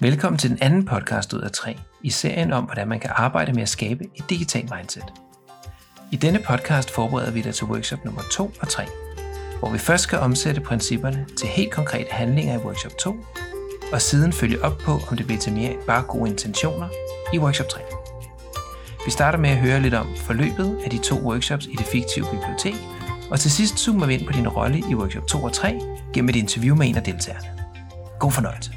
Velkommen til den anden podcast ud af tre, i serien om, hvordan man kan arbejde med at skabe et digitalt mindset. I denne podcast forbereder vi dig til workshop nummer 2 og 3, hvor vi først skal omsætte principperne til helt konkrete handlinger i workshop 2, og siden følge op på, om det bliver til mere end bare gode intentioner i workshop 3. Vi starter med at høre lidt om forløbet af de to workshops i det fiktive bibliotek, og til sidst zoomer vi ind på din rolle i workshop 2 og 3 gennem et interview med en af deltagerne. God fornøjelse.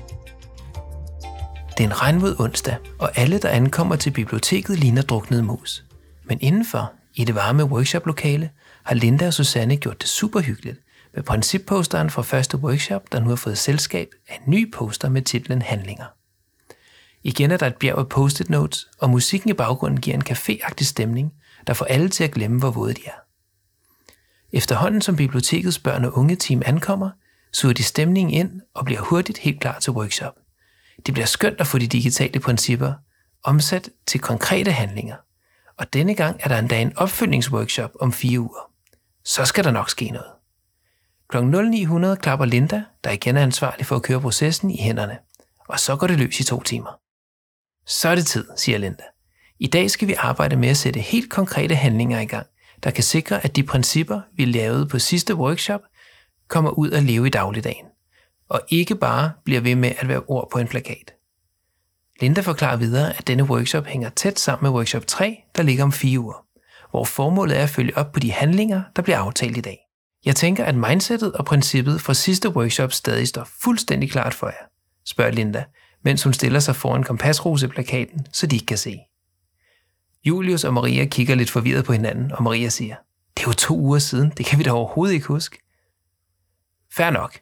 Det er en regnvåd onsdag, og alle, der ankommer til biblioteket, ligner druknede mus. Men indenfor, i det varme workshoplokale, har Linda og Susanne gjort det super hyggeligt med principposteren fra første workshop, der nu har fået selskab af en ny poster med titlen Handlinger. Igen er der et bjerg af post-it notes, og musikken i baggrunden giver en caféagtig stemning, der får alle til at glemme, hvor våde de er. Efterhånden som bibliotekets børn og unge team ankommer, suger de stemningen ind og bliver hurtigt helt klar til workshop. Det bliver skønt at få de digitale principper omsat til konkrete handlinger. Og denne gang er der endda en opfølgningsworkshop om fire uger. Så skal der nok ske noget. Kl. 0900 klapper Linda, der igen er ansvarlig for at køre processen, i hænderne. Og så går det løs i to timer. Så er det tid, siger Linda. I dag skal vi arbejde med at sætte helt konkrete handlinger i gang, der kan sikre, at de principper, vi lavede på sidste workshop, kommer ud at leve i dagligdagen, og ikke bare bliver ved med at være ord på en plakat. Linda forklarer videre, at denne workshop hænger tæt sammen med workshop 3, der ligger om fire uger, hvor formålet er at følge op på de handlinger, der bliver aftalt i dag. Jeg tænker, at mindsetet og princippet fra sidste workshop stadig står fuldstændig klart for jer, spørger Linda, mens hun stiller sig foran kompasroseplakaten, så de ikke kan se. Julius og Maria kigger lidt forvirret på hinanden, og Maria siger, det er jo to uger siden, det kan vi da overhovedet ikke huske. Fær nok,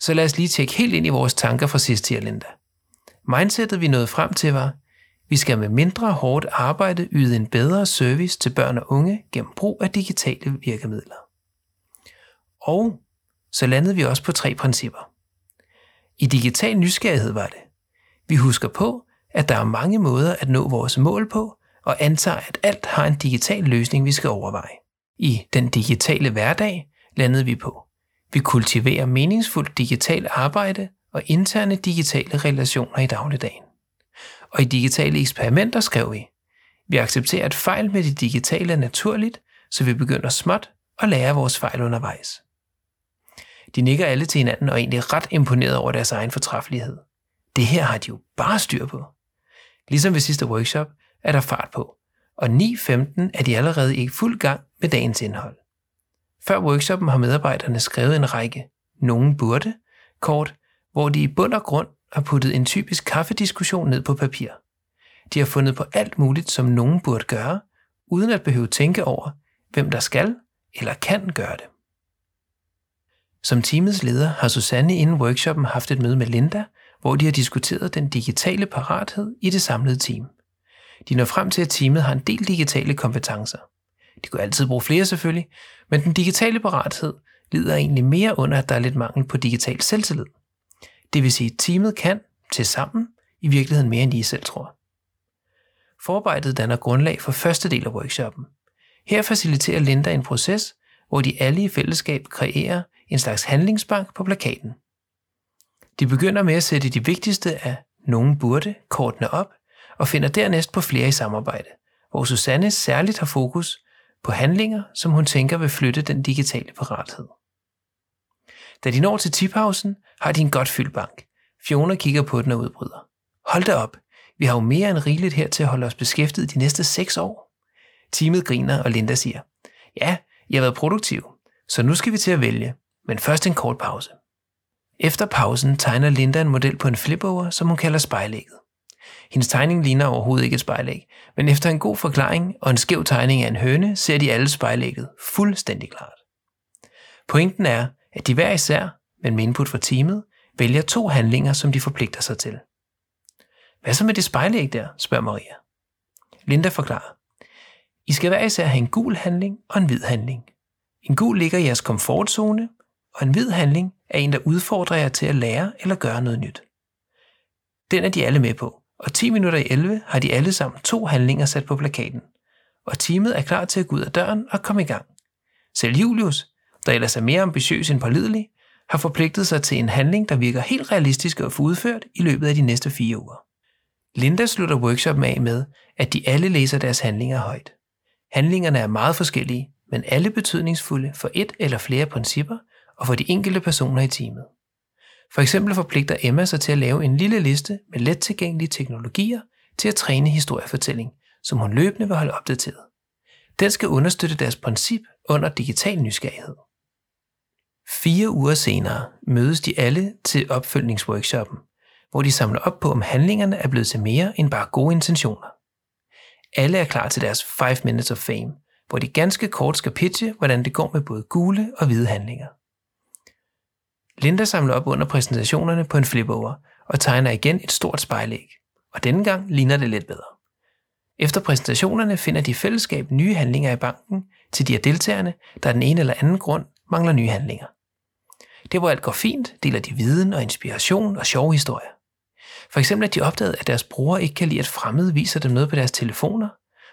så lad os lige tjekke helt ind i vores tanker fra sidst, her, Linda. Mindsetet vi nåede frem til var, vi skal med mindre hårdt arbejde yde en bedre service til børn og unge gennem brug af digitale virkemidler. Og så landede vi også på tre principper. I digital nysgerrighed var det. Vi husker på, at der er mange måder at nå vores mål på, og antager, at alt har en digital løsning, vi skal overveje. I den digitale hverdag landede vi på. Vi kultiverer meningsfuldt digitalt arbejde og interne digitale relationer i dagligdagen. Og i digitale eksperimenter skrev vi, vi accepterer, at fejl med det digitale er naturligt, så vi begynder småt og lærer vores fejl undervejs. De nikker alle til hinanden og er egentlig ret imponeret over deres egen fortræffelighed. Det her har de jo bare styr på. Ligesom ved sidste workshop er der fart på, og 9.15 er de allerede i fuld gang med dagens indhold. Før workshoppen har medarbejderne skrevet en række nogen burde kort, hvor de i bund og grund har puttet en typisk kaffediskussion ned på papir. De har fundet på alt muligt, som nogen burde gøre, uden at behøve tænke over, hvem der skal eller kan gøre det. Som teamets leder har Susanne inden workshoppen haft et møde med Linda, hvor de har diskuteret den digitale parathed i det samlede team. De når frem til, at teamet har en del digitale kompetencer. De kunne altid bruge flere selvfølgelig, men den digitale parathed lider egentlig mere under, at der er lidt mangel på digital selvtillid. Det vil sige, at teamet kan, til sammen, i virkeligheden mere end I selv tror. Forarbejdet danner grundlag for første del af workshoppen. Her faciliterer Linda en proces, hvor de alle i fællesskab kreerer en slags handlingsbank på plakaten. De begynder med at sætte de vigtigste af nogen burde kortene op, og finder dernæst på flere i samarbejde, hvor Susanne særligt har fokus på handlinger, som hun tænker vil flytte den digitale parathed. Da de når til tipausen, har de en godt fyldt bank. Fiona kigger på den og udbryder. Hold da op, vi har jo mere end rigeligt her til at holde os beskæftiget de næste seks år. Teamet griner, og Linda siger, ja, I har været produktiv, så nu skal vi til at vælge, men først en kort pause. Efter pausen tegner Linda en model på en flipover, som hun kalder spejlægget. Hendes tegning ligner overhovedet ikke et spejlæg, men efter en god forklaring og en skæv tegning af en høne, ser de alle spejlægget fuldstændig klart. Pointen er, at de hver især, men med input fra teamet, vælger to handlinger, som de forpligter sig til. Hvad så med det spejlæg der, spørger Maria. Linda forklarer. I skal hver især have en gul handling og en hvid handling. En gul ligger i jeres komfortzone, og en hvid handling er en, der udfordrer jer til at lære eller gøre noget nyt. Den er de alle med på, og 10 minutter i 11 har de alle sammen to handlinger sat på plakaten, og teamet er klar til at gå ud af døren og komme i gang. Selv Julius, der ellers er mere ambitiøs end pålidelig, har forpligtet sig til en handling, der virker helt realistisk at få udført i løbet af de næste fire uger. Linda slutter workshoppen af med, at de alle læser deres handlinger højt. Handlingerne er meget forskellige, men alle betydningsfulde for et eller flere principper og for de enkelte personer i teamet. For eksempel forpligter Emma sig til at lave en lille liste med let tilgængelige teknologier til at træne historiefortælling, som hun løbende vil holde opdateret. Den skal understøtte deres princip under digital nysgerrighed. Fire uger senere mødes de alle til opfølgningsworkshoppen, hvor de samler op på, om handlingerne er blevet til mere end bare gode intentioner. Alle er klar til deres 5 Minutes of Fame, hvor de ganske kort skal pitche, hvordan det går med både gule og hvide handlinger. Linda samler op under præsentationerne på en flipover og tegner igen et stort spejlæg, og denne gang ligner det lidt bedre. Efter præsentationerne finder de fællesskab nye handlinger i banken til de af deltagerne, der af den ene eller anden grund mangler nye handlinger. Det hvor alt går fint, deler de viden og inspiration og sjove historier. For eksempel at de opdagede, at deres bror ikke kan lide, at fremmede viser dem noget på deres telefoner,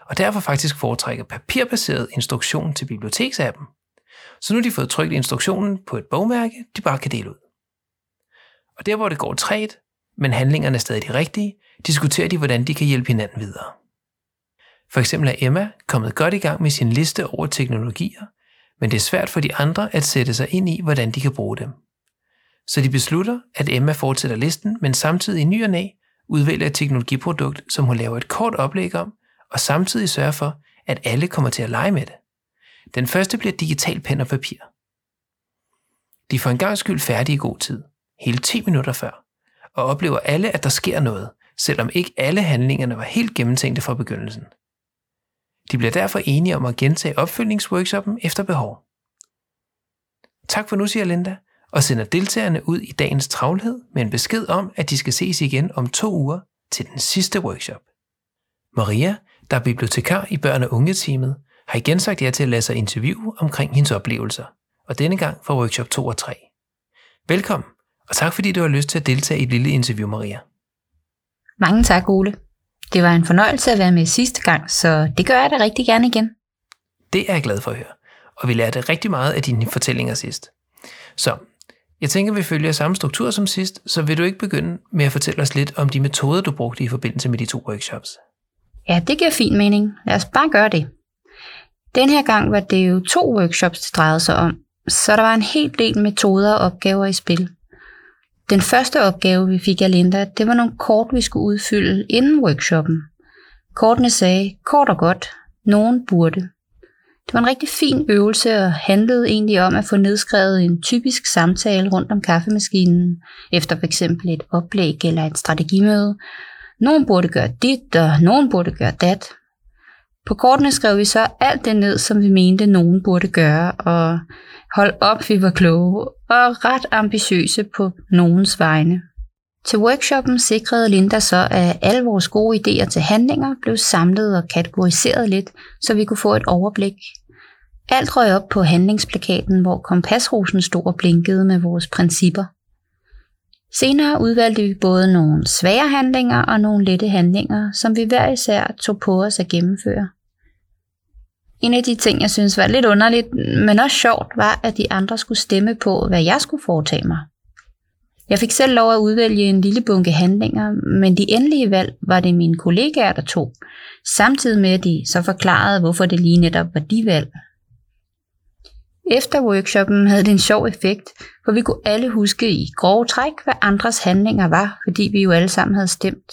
og derfor faktisk foretrækker papirbaseret instruktion til biblioteksappen. Så nu har de fået trykt instruktionen på et bogmærke, de bare kan dele ud. Og der hvor det går træt, men handlingerne er stadig de rigtige, diskuterer de, hvordan de kan hjælpe hinanden videre. For eksempel er Emma kommet godt i gang med sin liste over teknologier, men det er svært for de andre at sætte sig ind i, hvordan de kan bruge dem. Så de beslutter, at Emma fortsætter listen, men samtidig i ny og næ udvælger et teknologiprodukt, som hun laver et kort oplæg om, og samtidig sørger for, at alle kommer til at lege med det. Den første bliver digital pen og papir. De får en gang skyld færdig i god tid, hele 10 minutter før, og oplever alle, at der sker noget, selvom ikke alle handlingerne var helt gennemtænkte fra begyndelsen. De bliver derfor enige om at gentage opfølgningsworkshoppen efter behov. Tak for nu, siger Linda, og sender deltagerne ud i dagens travlhed med en besked om, at de skal ses igen om to uger til den sidste workshop. Maria, der er bibliotekar i børn- og unge-teamet, har igen sagt ja til at lade sig interviewe omkring hendes oplevelser, og denne gang fra workshop 2 og 3. Velkommen, og tak fordi du har lyst til at deltage i et lille interview, Maria. Mange tak, Ole. Det var en fornøjelse at være med sidste gang, så det gør jeg da rigtig gerne igen. Det er jeg glad for at høre, og vi lærte rigtig meget af dine fortællinger sidst. Så jeg tænker, vi følger samme struktur som sidst, så vil du ikke begynde med at fortælle os lidt om de metoder, du brugte i forbindelse med de to workshops? Ja, det giver fin mening. Lad os bare gøre det. Den her gang var det jo to workshops, det drejede sig om, så der var en hel del metoder og opgaver i spil. Den første opgave, vi fik af Linda, det var nogle kort, vi skulle udfylde inden workshoppen. Kortene sagde, kort og godt, nogen burde. Det var en rigtig fin øvelse og handlede egentlig om at få nedskrevet en typisk samtale rundt om kaffemaskinen, efter f.eks. et oplæg eller et strategimøde. Nogen burde gøre dit, og nogen burde gøre dat. På kortene skrev vi så alt det ned, som vi mente, nogen burde gøre, og hold op, vi var kloge og ret ambitiøse på nogens vegne. Til workshoppen sikrede Linda så, at alle vores gode idéer til handlinger blev samlet og kategoriseret lidt, så vi kunne få et overblik. Alt røg op på handlingsplakaten, hvor kompasrosen stod og blinkede med vores principper. Senere udvalgte vi både nogle svære handlinger og nogle lette handlinger, som vi hver især tog på os at gennemføre. En af de ting, jeg synes var lidt underligt, men også sjovt, var, at de andre skulle stemme på, hvad jeg skulle foretage mig. Jeg fik selv lov at udvælge en lille bunke handlinger, men de endelige valg var det mine kollegaer, der tog, samtidig med at de så forklarede, hvorfor det lige netop var de valg. Efter workshoppen havde det en sjov effekt, for vi kunne alle huske i grove træk, hvad andres handlinger var, fordi vi jo alle sammen havde stemt.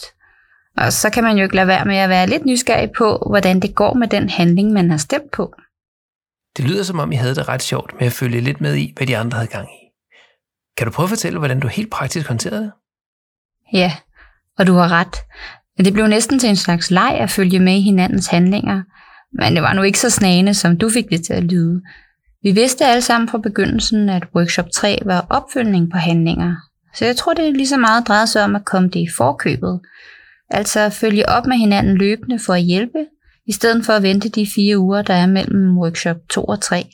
Og så kan man jo ikke lade være med at være lidt nysgerrig på, hvordan det går med den handling, man har stemt på. Det lyder som om, I havde det ret sjovt med at følge lidt med i, hvad de andre havde gang i. Kan du prøve at fortælle, hvordan du helt praktisk håndterede det? Ja, og du har ret. Det blev næsten til en slags leg at følge med i hinandens handlinger, men det var nu ikke så snagende, som du fik det til at lyde. Vi vidste alle sammen fra begyndelsen, at workshop 3 var opfølgning på handlinger, så jeg tror, det er lige så meget drejet sig om at komme det i forkøbet, Altså følge op med hinanden løbende for at hjælpe, i stedet for at vente de fire uger, der er mellem workshop 2 og 3.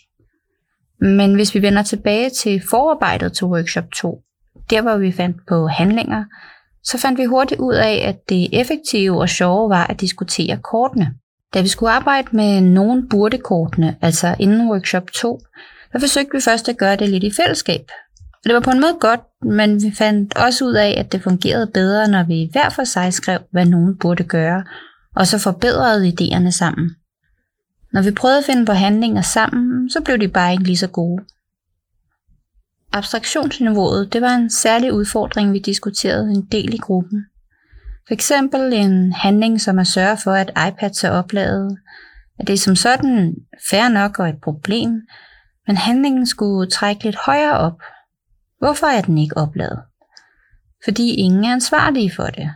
Men hvis vi vender tilbage til forarbejdet til workshop 2, der hvor vi fandt på handlinger, så fandt vi hurtigt ud af, at det effektive og sjove var at diskutere kortene. Da vi skulle arbejde med nogen burde kortene, altså inden workshop 2, der forsøgte vi først at gøre det lidt i fællesskab. Det var på en måde godt, men vi fandt også ud af, at det fungerede bedre, når vi hver for sig skrev, hvad nogen burde gøre, og så forbedrede idéerne sammen. Når vi prøvede at finde på handlinger sammen, så blev de bare ikke lige så gode. Abstraktionsniveauet, det var en særlig udfordring, vi diskuterede en del i gruppen. For eksempel en handling som at sørge for, at iPads er opladet. At det er som sådan fair nok og et problem, men handlingen skulle trække lidt højere op. Hvorfor er den ikke opladet? Fordi ingen er ansvarlige for det.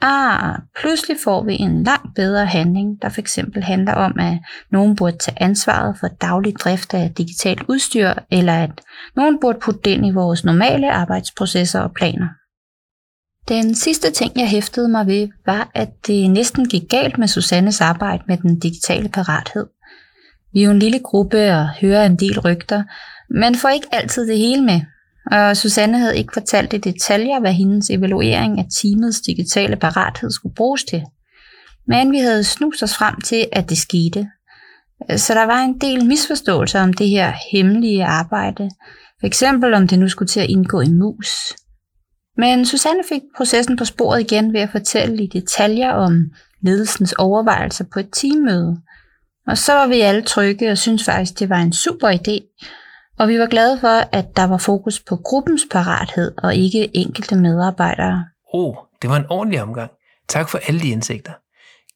Ah, pludselig får vi en langt bedre handling, der f.eks. handler om, at nogen burde tage ansvaret for daglig drift af digitalt udstyr, eller at nogen burde putte det ind i vores normale arbejdsprocesser og planer. Den sidste ting, jeg hæftede mig ved, var, at det næsten gik galt med Susannes arbejde med den digitale parathed. Vi er jo en lille gruppe og hører en del rygter, men får ikke altid det hele med, og Susanne havde ikke fortalt i detaljer, hvad hendes evaluering af teamets digitale parathed skulle bruges til. Men vi havde snust os frem til, at det skete. Så der var en del misforståelser om det her hemmelige arbejde. For eksempel om det nu skulle til at indgå i mus. Men Susanne fik processen på sporet igen ved at fortælle i detaljer om ledelsens overvejelser på et teammøde. Og så var vi alle trygge og syntes faktisk, det var en super idé, og vi var glade for, at der var fokus på gruppens parathed og ikke enkelte medarbejdere. Oh, det var en ordentlig omgang. Tak for alle de indsigter.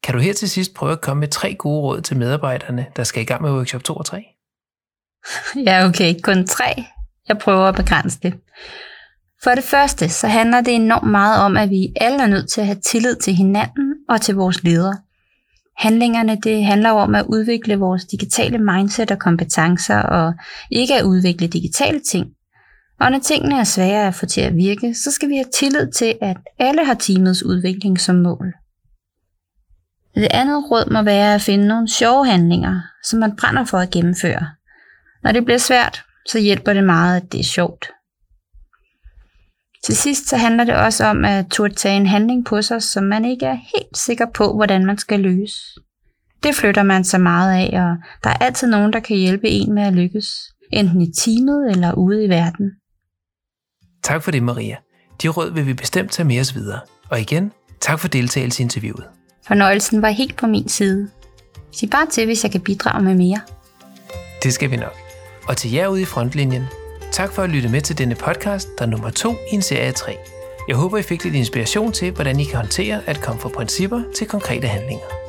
Kan du her til sidst prøve at komme med tre gode råd til medarbejderne, der skal i gang med workshop 2 og 3? ja, okay, kun tre. Jeg prøver at begrænse det. For det første, så handler det enormt meget om, at vi alle er nødt til at have tillid til hinanden og til vores ledere. Handlingerne det handler om at udvikle vores digitale mindset og kompetencer, og ikke at udvikle digitale ting. Og når tingene er svære at få til at virke, så skal vi have tillid til, at alle har teamets udvikling som mål. Det andet råd må være at finde nogle sjove handlinger, som man brænder for at gennemføre. Når det bliver svært, så hjælper det meget, at det er sjovt. Til sidst så handler det også om at turde tage en handling på sig, som man ikke er helt sikker på, hvordan man skal løse. Det flytter man så meget af, og der er altid nogen, der kan hjælpe en med at lykkes, enten i teamet eller ude i verden. Tak for det, Maria. De råd vil vi bestemt tage med os videre. Og igen, tak for deltagelse i interviewet. Fornøjelsen var helt på min side. Sig bare til, hvis jeg kan bidrage med mere. Det skal vi nok. Og til jer ude i frontlinjen, Tak for at lytte med til denne podcast, der er nummer to i en serie af 3. Jeg håber, I fik lidt inspiration til, hvordan I kan håndtere at komme fra principper til konkrete handlinger.